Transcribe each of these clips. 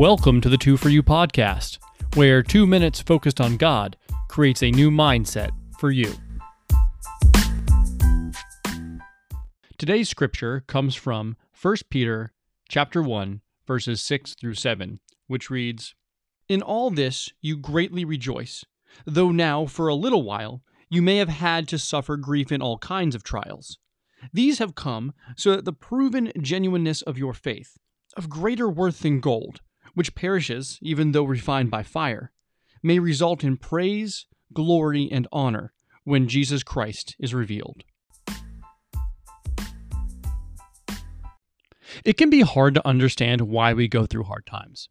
Welcome to the Two for You podcast, where two minutes focused on God creates a new mindset for you. Today's scripture comes from 1 Peter chapter 1 verses 6 through 7, which reads, "In all this you greatly rejoice, though now for a little while you may have had to suffer grief in all kinds of trials. These have come so that the proven genuineness of your faith, of greater worth than gold, which perishes even though refined by fire, may result in praise, glory, and honor when Jesus Christ is revealed. It can be hard to understand why we go through hard times,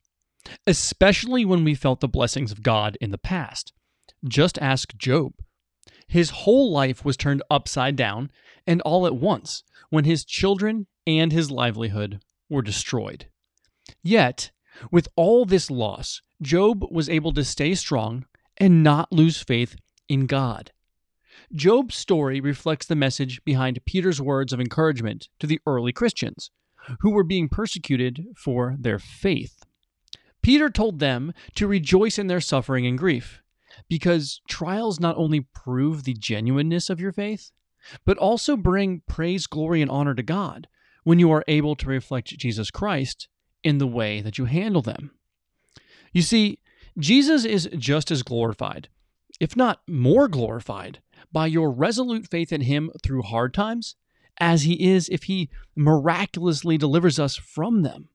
especially when we felt the blessings of God in the past. Just ask Job. His whole life was turned upside down, and all at once, when his children and his livelihood were destroyed. Yet, with all this loss, Job was able to stay strong and not lose faith in God. Job's story reflects the message behind Peter's words of encouragement to the early Christians, who were being persecuted for their faith. Peter told them to rejoice in their suffering and grief, because trials not only prove the genuineness of your faith, but also bring praise, glory, and honor to God when you are able to reflect Jesus Christ in the way that you handle them. You see, Jesus is just as glorified, if not more glorified, by your resolute faith in Him through hard times as He is if He miraculously delivers us from them.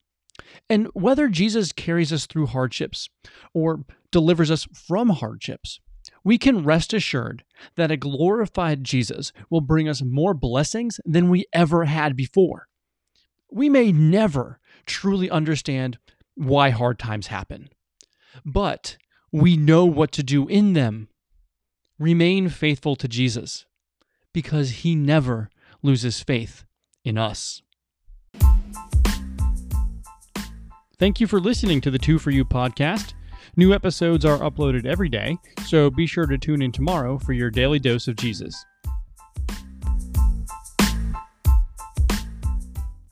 And whether Jesus carries us through hardships or delivers us from hardships, we can rest assured that a glorified Jesus will bring us more blessings than we ever had before. We may never truly understand why hard times happen, but we know what to do in them. Remain faithful to Jesus because he never loses faith in us. Thank you for listening to the Two for You podcast. New episodes are uploaded every day, so be sure to tune in tomorrow for your daily dose of Jesus.